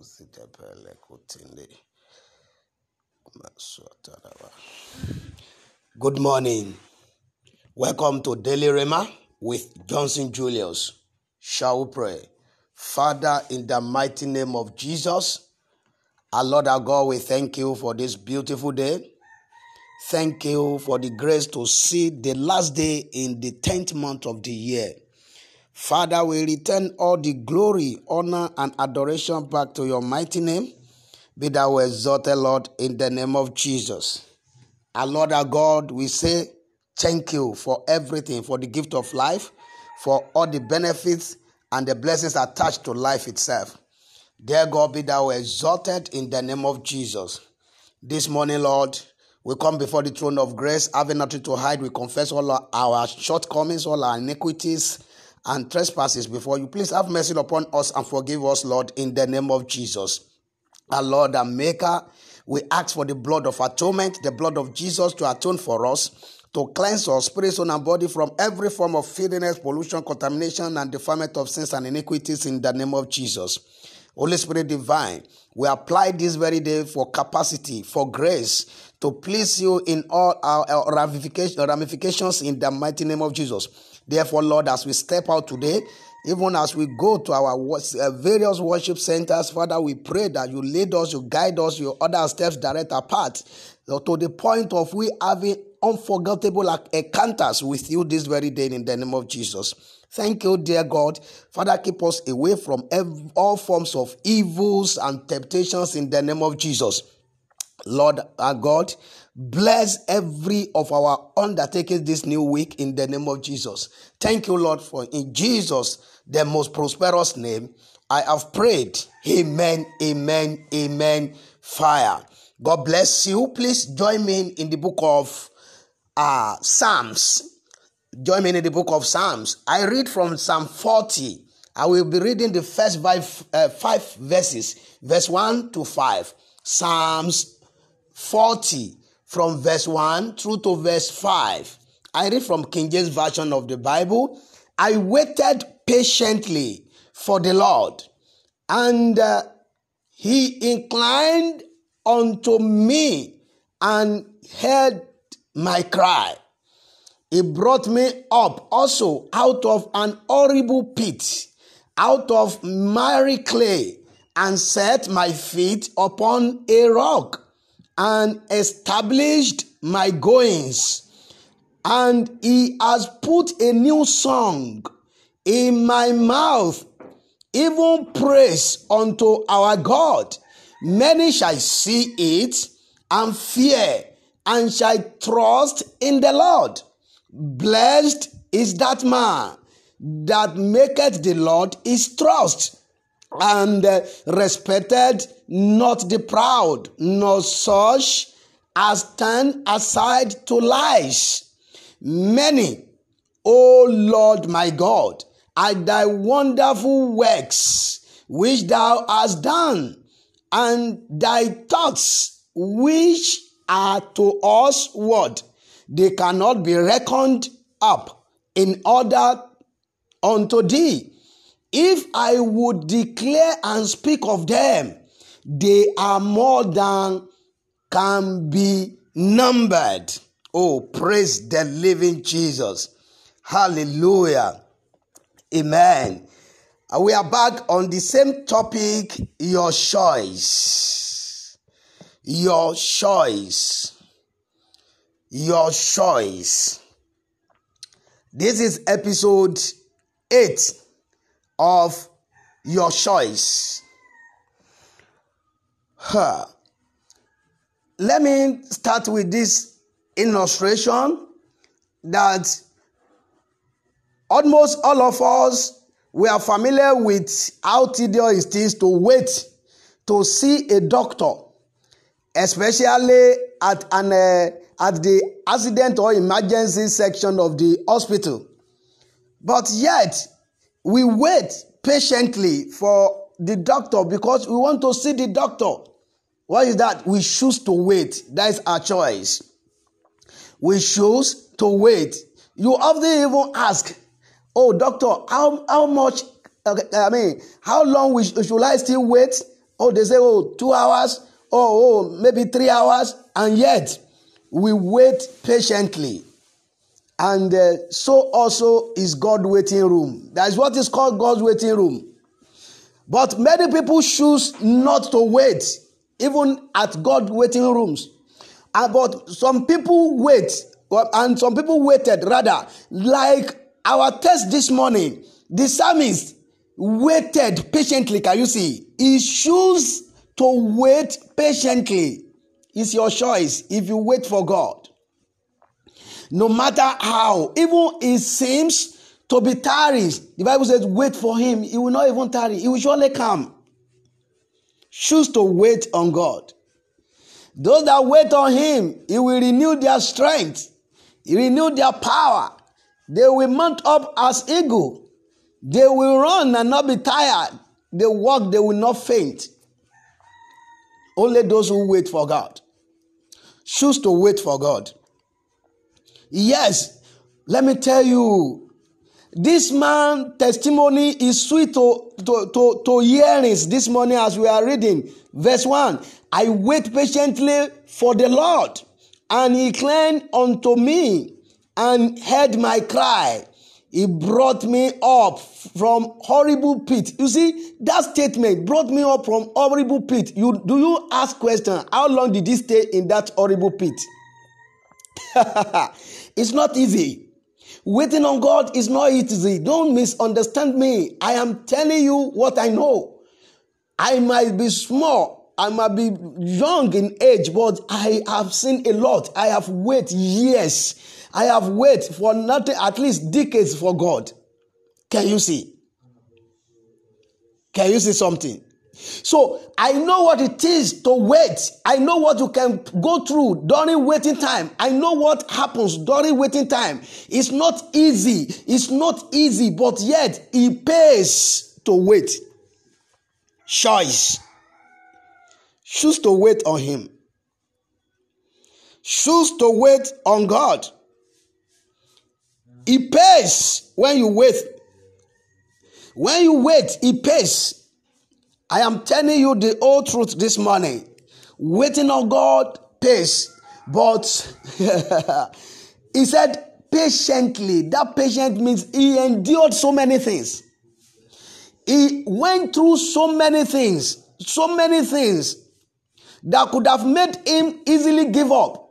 Zidapalakutinde Maswataraba. Good morning. Welcome to Daily Rhema with Johnson Julius. Shall we pray? Father, in the mighty name of Jesus, our Lord our God, we thank you for this beautiful day. Thank you for the grace to see the last day in the 10th month of the year. Father, we return all the glory, honor, and adoration back to your mighty name. Be thou exalted, Lord, in the name of Jesus. Our Lord our God, we say thank you for everything, for the gift of life, for all the benefits and the blessings attached to life itself. Dear God, be thou exalted in the name of Jesus. This morning, Lord, we come before the throne of grace, having nothing to hide. We confess all our shortcomings, all our iniquities, and trespasses before you. Please have mercy upon us and forgive us, Lord, in the name of Jesus. Our Lord and Maker, we ask for the blood of atonement, the blood of Jesus to atone for us, to cleanse our spirit, soul, and body from every form of filthiness, pollution, contamination, and defilement of sins and iniquities in the name of Jesus. Holy Spirit divine, we apply this very day for capacity, for grace to please you in all our ramifications in the mighty name of Jesus. Therefore, Lord, as we step out today, even as we go to our uh, various worship centers, Father, we pray that you lead us, you guide us, you order steps direct our path to the point of we having unforgettable encounters with you this very day in the name of Jesus. Thank you, dear God. Father, keep us away from all forms of evils and temptations in the name of Jesus. Lord our God, bless every of our undertakings this new week in the name of Jesus. Thank you, Lord, for in Jesus, the most prosperous name, I have prayed. Amen, amen, amen. Fire. God bless you. Please join me in the book of uh, Psalms. Join me in the book of Psalms. I read from Psalm 40. I will be reading the first five, uh, five verses, verse 1 to 5. Psalms 40 from verse 1 through to verse 5. I read from King James Version of the Bible. I waited patiently for the Lord, and uh, he inclined unto me and heard my cry. He brought me up also out of an horrible pit, out of miry clay, and set my feet upon a rock, and established my goings. And he has put a new song in my mouth, even praise unto our God. Many shall see it and fear, and shall trust in the Lord. Blessed is that man that maketh the Lord his trust, and uh, respected not the proud, nor such as turn aside to lies. Many, O Lord my God, are thy wonderful works which thou hast done, and thy thoughts which are to us what they cannot be reckoned up in order unto thee. If I would declare and speak of them, they are more than can be numbered. Oh, praise the living Jesus. Hallelujah. Amen. Uh, we are back on the same topic your choice. Your choice. Your choice. This is episode 8 of Your Choice. Huh. Let me start with this illustration that almost all of us we are familiar with how tedious it is to wait to see a doctor, especially at an uh, at the accident or emergency section of the hospital. But yet, we wait patiently for the doctor because we want to see the doctor. What is that? We choose to wait. That is our choice. We choose to wait. You often even ask, Oh, doctor, how, how much I mean, how long should I still wait? Oh, they say, oh, two hours. Oh, oh, maybe three hours. And yet, we wait patiently. And uh, so also is God waiting room. That is what is called God's waiting room. But many people choose not to wait, even at God waiting rooms. Uh, but some people wait, and some people waited rather, like our test this morning. The psalmist waited patiently. Can you see? He chose to wait patiently. It's your choice if you wait for God. No matter how, even it seems to be tarry, the Bible says, wait for him. He will not even tarry, he will surely come. Choose to wait on God. Those that wait on him, he will renew their strength, he renew their power. They will mount up as eagle. They will run and not be tired. They walk, they will not faint. Only those who wait for God. Choose to wait for God. Yes, let me tell you, this man testimony is sweet to, to, to, to hearings this morning as we are reading. Verse 1 I wait patiently for the Lord, and he inclined unto me and heard my cry. He brought me up from horrible pit. You see, that statement brought me up from horrible pit. You do you ask question? How long did he stay in that horrible pit? it's not easy. Waiting on God is not easy. Don't misunderstand me. I am telling you what I know. I might be small, I might be young in age, but I have seen a lot. I have waited years. I have waited for nothing, at least decades for God. Can you see? Can you see something? So I know what it is to wait. I know what you can go through during waiting time. I know what happens during waiting time. It's not easy. It's not easy, but yet it pays to wait. Choice. Choose to wait on Him. Choose to wait on God. It pays when you wait. When you wait, it pays. I am telling you the old truth this morning. Waiting on God pays. But he said patiently. That patient means he endured so many things. He went through so many things, so many things that could have made him easily give up.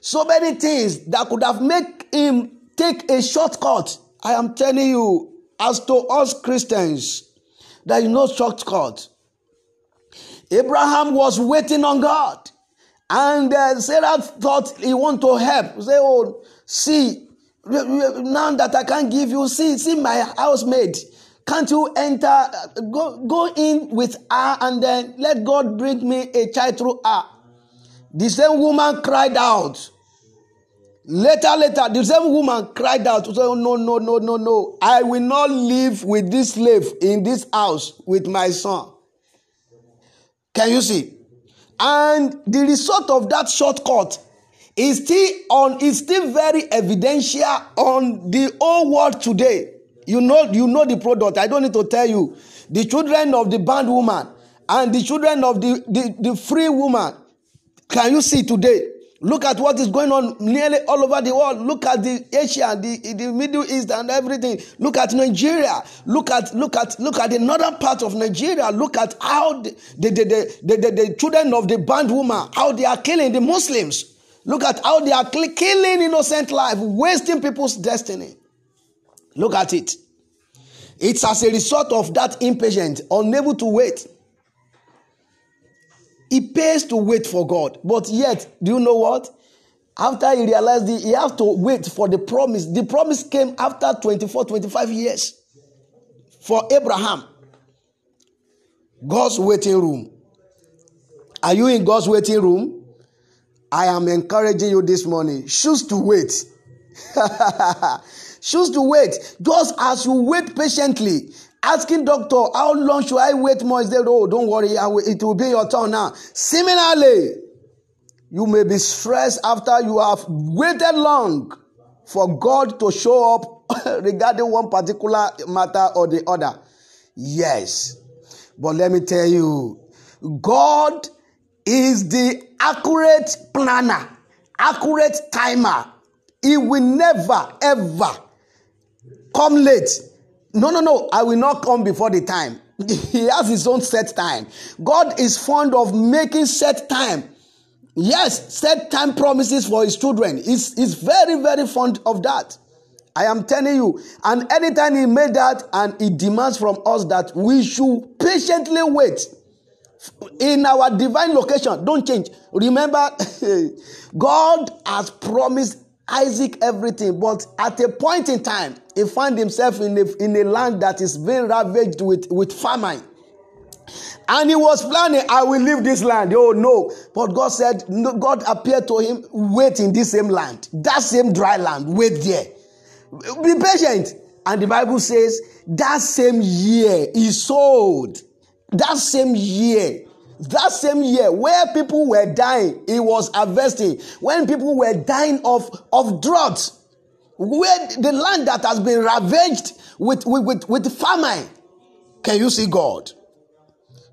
So many things that could have made him take a shortcut. I am telling you, as to us Christians, there is no shortcut. Abraham was waiting on God. And uh, Sarah thought he want to help. Say, oh, see, now that I can't give you, see, see my housemaid. Can't you enter, go, go in with her and then let God bring me a child through her? The same woman cried out. Later, later, the same woman cried out, say, no, no, no, no, no. I will not live with this slave in this house with my son. Can you see? And the result of that shortcut is still on is still very evidential on the whole world today. You know, you know the product. I don't need to tell you. The children of the band woman and the children of the, the, the free woman. Can you see today? Look at what is going on nearly all over the world. Look at the Asia, the, the Middle East, and everything. Look at Nigeria. Look at look at look at the northern part of Nigeria. Look at how the the, the, the, the, the children of the bondwoman, how they are killing the Muslims. Look at how they are killing innocent life, wasting people's destiny. Look at it. It's as a result of that impatience, unable to wait. It pays to wait for God. But yet, do you know what? After he realized he have to wait for the promise. The promise came after 24, 25 years for Abraham. God's waiting room. Are you in God's waiting room? I am encouraging you this morning. Choose to wait. Choose to wait. Just as you wait patiently, asking doctor how long should i wait more he said oh don't worry it will be your turn now similarly you may be stressed after you have waited long for god to show up regarding one particular matter or the other Yes. But let me tell you, God is the accurate planner, accurate timer. He will never, ever come late. No, no, no. I will not come before the time. He has his own set time. God is fond of making set time. Yes, set time promises for his children. He's, he's very, very fond of that. I am telling you. And anytime he made that and he demands from us that we should patiently wait in our divine location. Don't change. Remember, God has promised Isaac everything, but at a point in time, he found himself in a, in a land that is being ravaged with, with famine. And he was planning, I will leave this land. Oh no. But God said, no, God appeared to him, wait in this same land, that same dry land, wait there. Be patient. And the Bible says that same year he sold. That same year. That same year where people were dying, he was harvesting. When people were dying of, of drought, where the land that has been ravaged with, with, with, with famine. Can you see God?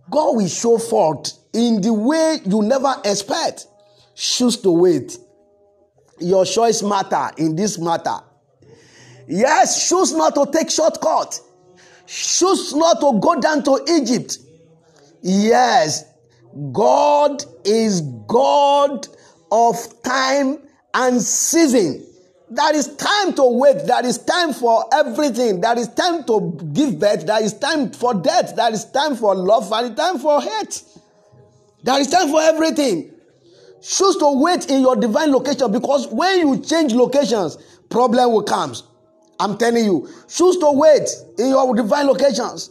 God will show forth in the way you never expect. Choose to wait. Your choice matter in this matter. Yes, choose not to take shortcut. Choose not to go down to Egypt. Yes, God is God of time and season. There is time to wait. There is time for everything. There is time to give birth. There is time for death. There is time for love and time for hate. There is time for everything. Choose to wait in your divine location because when you change locations, problem will come. I'm telling you, choose to wait in your divine locations.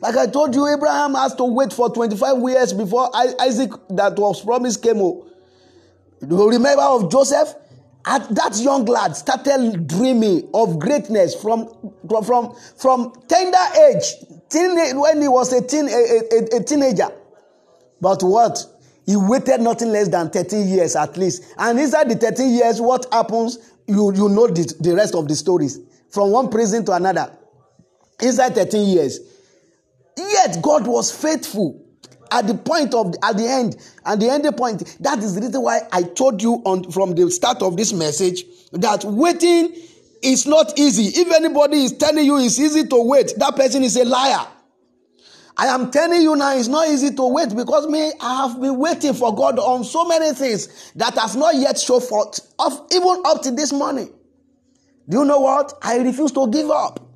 Like I told you, Abraham has to wait for 25 years before Isaac that was promised came. Do you remember of Joseph? At that young lad started dreaming of greatness from, from, from tender age, teen, when he was a, teen, a, a, a teenager. But what? He waited nothing less than 13 years at least. And inside the 13 years, what happens? You, you know the, the rest of the stories from one prison to another inside 13 years. Yet God was faithful at the point of at the end and the ending point. That is the reason why I told you on from the start of this message that waiting is not easy. If anybody is telling you it's easy to wait, that person is a liar. I am telling you now, it's not easy to wait because me, I have been waiting for God on so many things that has not yet shown forth, of even up to this morning. Do you know what? I refuse to give up.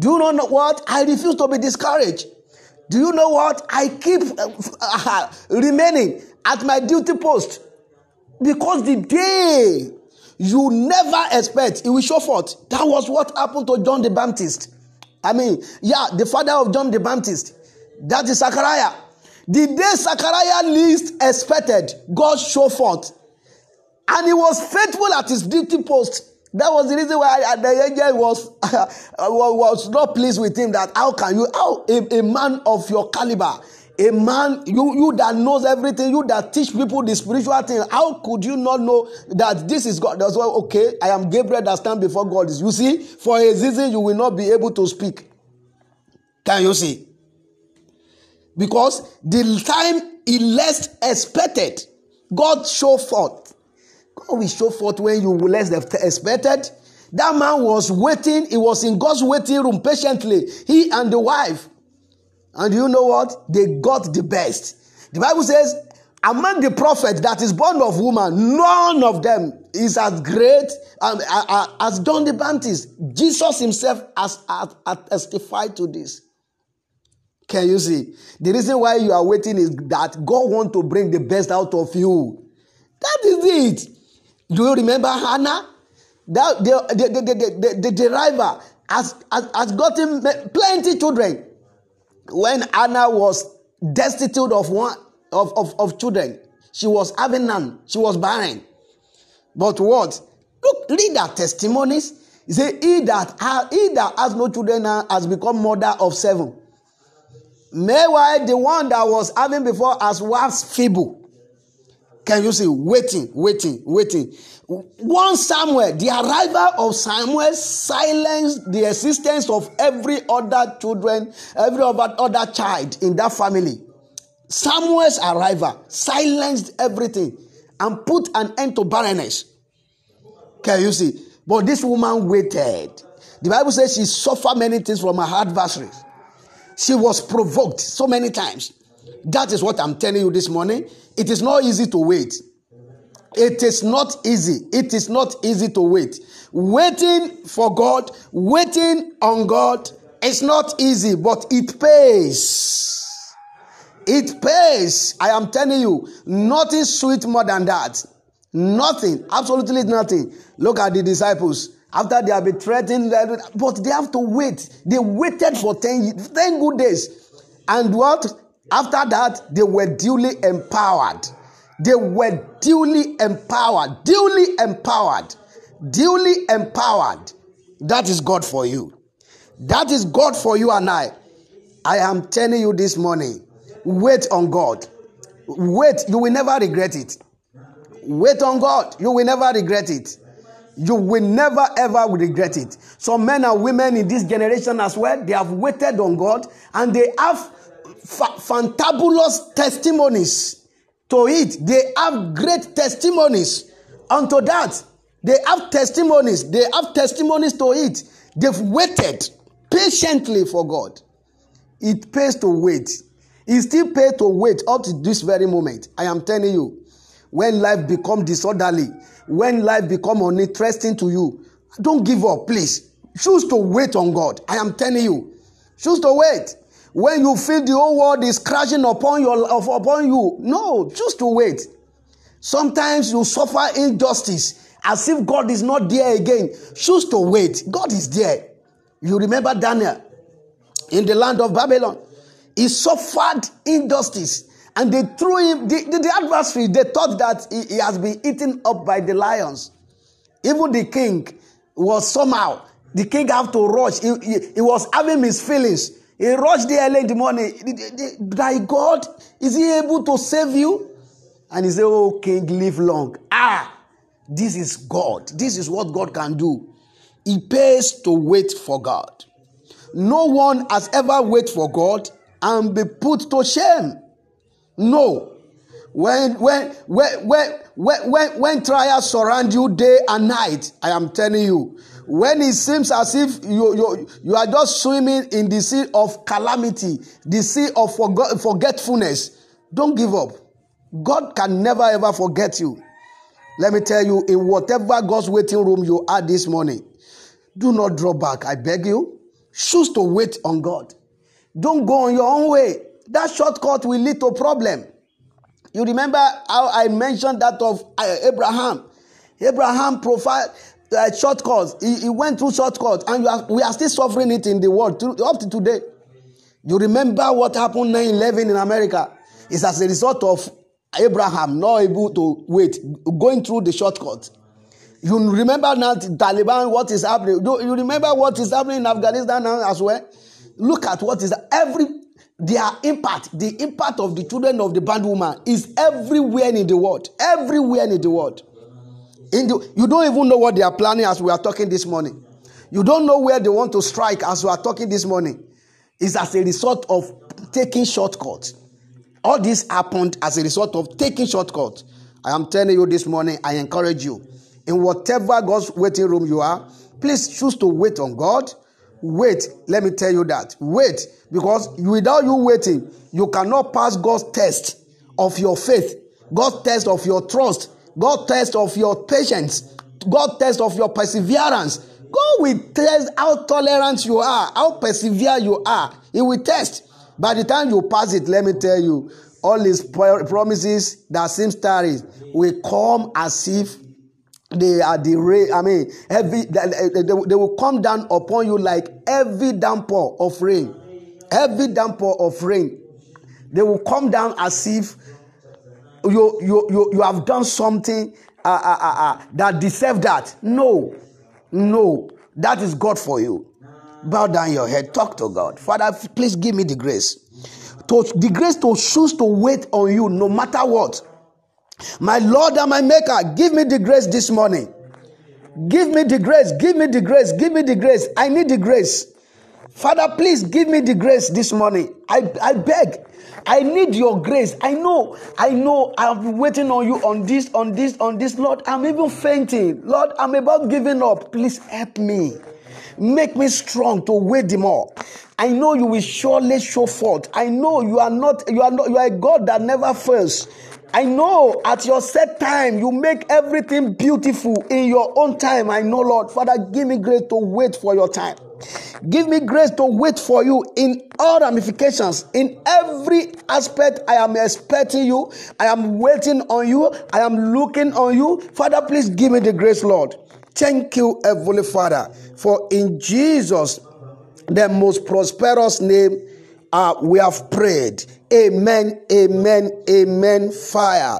Do you know what? I refuse to be discouraged. Do you know what? I keep uh, remaining at my duty post because the day you never expect it will show forth. That was what happened to John the Baptist. I mean, yeah, the father of John the Baptist. That is Zachariah. The day Zachariah least expected, God showed forth. And he was faithful at his duty post. That was the reason why the angel was was not pleased with him. That how can you, how a, a man of your caliber, a man you you that knows everything, you that teach people the spiritual thing, how could you not know that this is God? That's why okay, I am Gabriel that stand before God. You see, for a reason you will not be able to speak. Can you see? Because the time he least expected, God show forth God will show forth when you less expected. That man was waiting. He was in God's waiting room patiently. He and the wife. And you know what? They got the best. The Bible says, among the prophets that is born of woman, none of them is as great um, as John the Baptist. Jesus himself has, has, has testified to this. Can you see? The reason why you are waiting is that God want to bring the best out of you. That is it. Do you remember Hannah? That the, the, the, the, the, the driver has, has, has gotten plenty children. When Hannah was destitute of one of, of, of children, she was having none. She was barren. But what? Look, read her testimonies. He say, he that, he that has no children now has become mother of seven. Meanwhile, the one that was having before as was feeble. Can you see? Waiting, waiting, waiting. One Samuel, the arrival of Samuel silenced the existence of every other children, every other child in that family. Samuel's arrival silenced everything and put an end to barrenness. Can you see? But this woman waited. The Bible says she suffered many things from her adversaries. She was provoked so many times. That is what I'm telling you this morning. It is not easy to wait. It is not easy. It is not easy to wait. Waiting for God, waiting on God is not easy, but it pays. It pays. I am telling you, nothing sweet more than that. Nothing, absolutely nothing. Look at the disciples. After they have been threatened, but they have to wait. They waited for 10, 10 good days. And what? After that, they were duly empowered. They were duly empowered. Duly empowered. Duly empowered. That is God for you. That is God for you and I. I am telling you this morning wait on God. Wait, you will never regret it. Wait on God. You will never regret it. You will never ever regret it. Some men and women in this generation as well, they have waited on God and they have fa- fantabulous testimonies to it. They have great testimonies unto that. They have testimonies. They have testimonies to it. They've waited patiently for God. It pays to wait. It still pays to wait up to this very moment. I am telling you when life become disorderly when life become uninteresting to you don't give up please choose to wait on god i am telling you choose to wait when you feel the whole world is crashing upon your upon you no choose to wait sometimes you suffer injustice as if god is not there again choose to wait god is there you remember daniel in the land of babylon he suffered injustice and they threw him, the, the, the adversary, they thought that he, he, has been eaten up by the lions. Even the king was somehow, the king have to rush. He, he, he was having his feelings. He rushed there early in the morning. Thy God, is he able to save you? And he said, Oh, king, live long. Ah, this is God. This is what God can do. It pays to wait for God. No one has ever waited for God and be put to shame. No. When when when when when when, when trials surround you day and night, I am telling you, when it seems as if you you you are just swimming in the sea of calamity, the sea of forgetfulness, don't give up. God can never ever forget you. Let me tell you, in whatever God's waiting room you are this morning, do not draw back. I beg you. Choose to wait on God. Don't go on your own way. That shortcut will lead to problem. You remember how I mentioned that of uh, Abraham. Abraham profiled uh, shortcuts. He, he went through shortcuts, and are, we are still suffering it in the world to, up to today. You remember what happened 9 11 in America? It's as a result of Abraham not able to wait, going through the shortcut. You remember now Taliban, what is happening? You remember what is happening in Afghanistan now as well? Look at what is every their impact, the impact of the children of the bondwoman is everywhere in the world. Everywhere in the world. The, you don't even know what they are planning as we are talking this morning. You don't know where they want to strike as we are talking this morning. It's as a result of taking shortcuts. All this happened as a result of taking shortcuts. I am telling you this morning, I encourage you. In whatever God's waiting room you are, please choose to wait on God Wait, let me tell you that. Wait, because without you waiting, you cannot pass God's test of your faith, God's test of your trust, God's test of your patience, God's test of your perseverance. God will test how tolerant you are, how persevere you are. He will test. By the time you pass it, let me tell you, all his promises that seem starry will come as if they are the rain i mean heavy they, they, will come down upon you like heavy downpour of rain heavy downpour of rain they will come down as if you you you, you have done something uh, uh, uh, uh, that deserve that. No. No. That is god for you. Bow down your head. Talk to god. Father please give me the grace to the grace to choose to wait on you no matter what. My Lord and my Maker, give me the grace this morning. Give me the grace, give me the grace, give me the grace. I need the grace. Father, please give me the grace this morning. I, I beg. I need your grace. I know, I know I've been waiting on you on this, on this, on this. Lord, I'm even fainting. Lord, I'm about giving up. Please help me. Make me strong to wait them all. I know you will surely show forth. I know you are not, you are not, you are a God that never fails. I know at your set time you make everything beautiful in your own time. I know, Lord. Father, give me grace to wait for your time. Give me grace to wait for you in all ramifications, in every aspect. I am expecting you. I am waiting on you. I am looking on you. Father, please give me the grace, Lord. Thank you, Heavenly Father, for in Jesus, the most prosperous name, uh, we have prayed. Amen, amen, amen. Fire.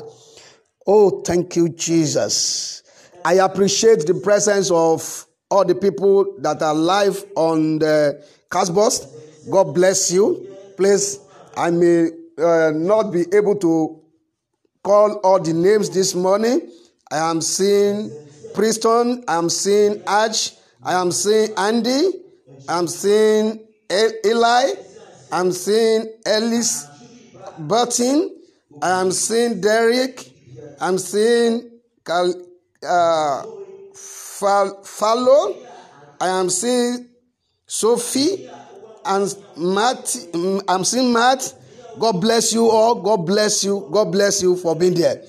Oh, thank you, Jesus. I appreciate the presence of all the people that are live on the Castbox. God bless you. Please, I may uh, not be able to call all the names this morning. I am seeing Preston. I am seeing Arch. I am seeing Andy. I am seeing Eli. I'm seeing Ellis Burton. I am seeing Derek. I'm seeing Cal, uh, Fallow. I am seeing Sophie and Matt. I'm seeing Matt. God bless you all. God bless you. God bless you for being there.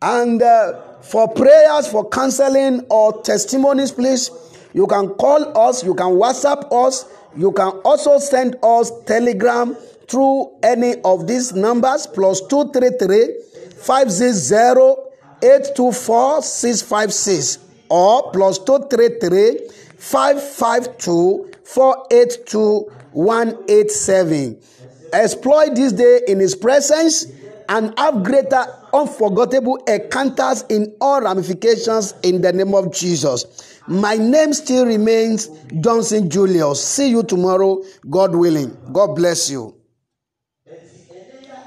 And uh, for prayers, for counseling, or testimonies, please, you can call us. You can WhatsApp us. You can also send us Telegram through any of these numbers plus 233 560 824 656 or plus 233 552 482 187. Exploit this day in His presence and have greater unforgettable encounters in all ramifications in the name of Jesus. My name still remains Johnson Julius. See you tomorrow, God willing. God bless you.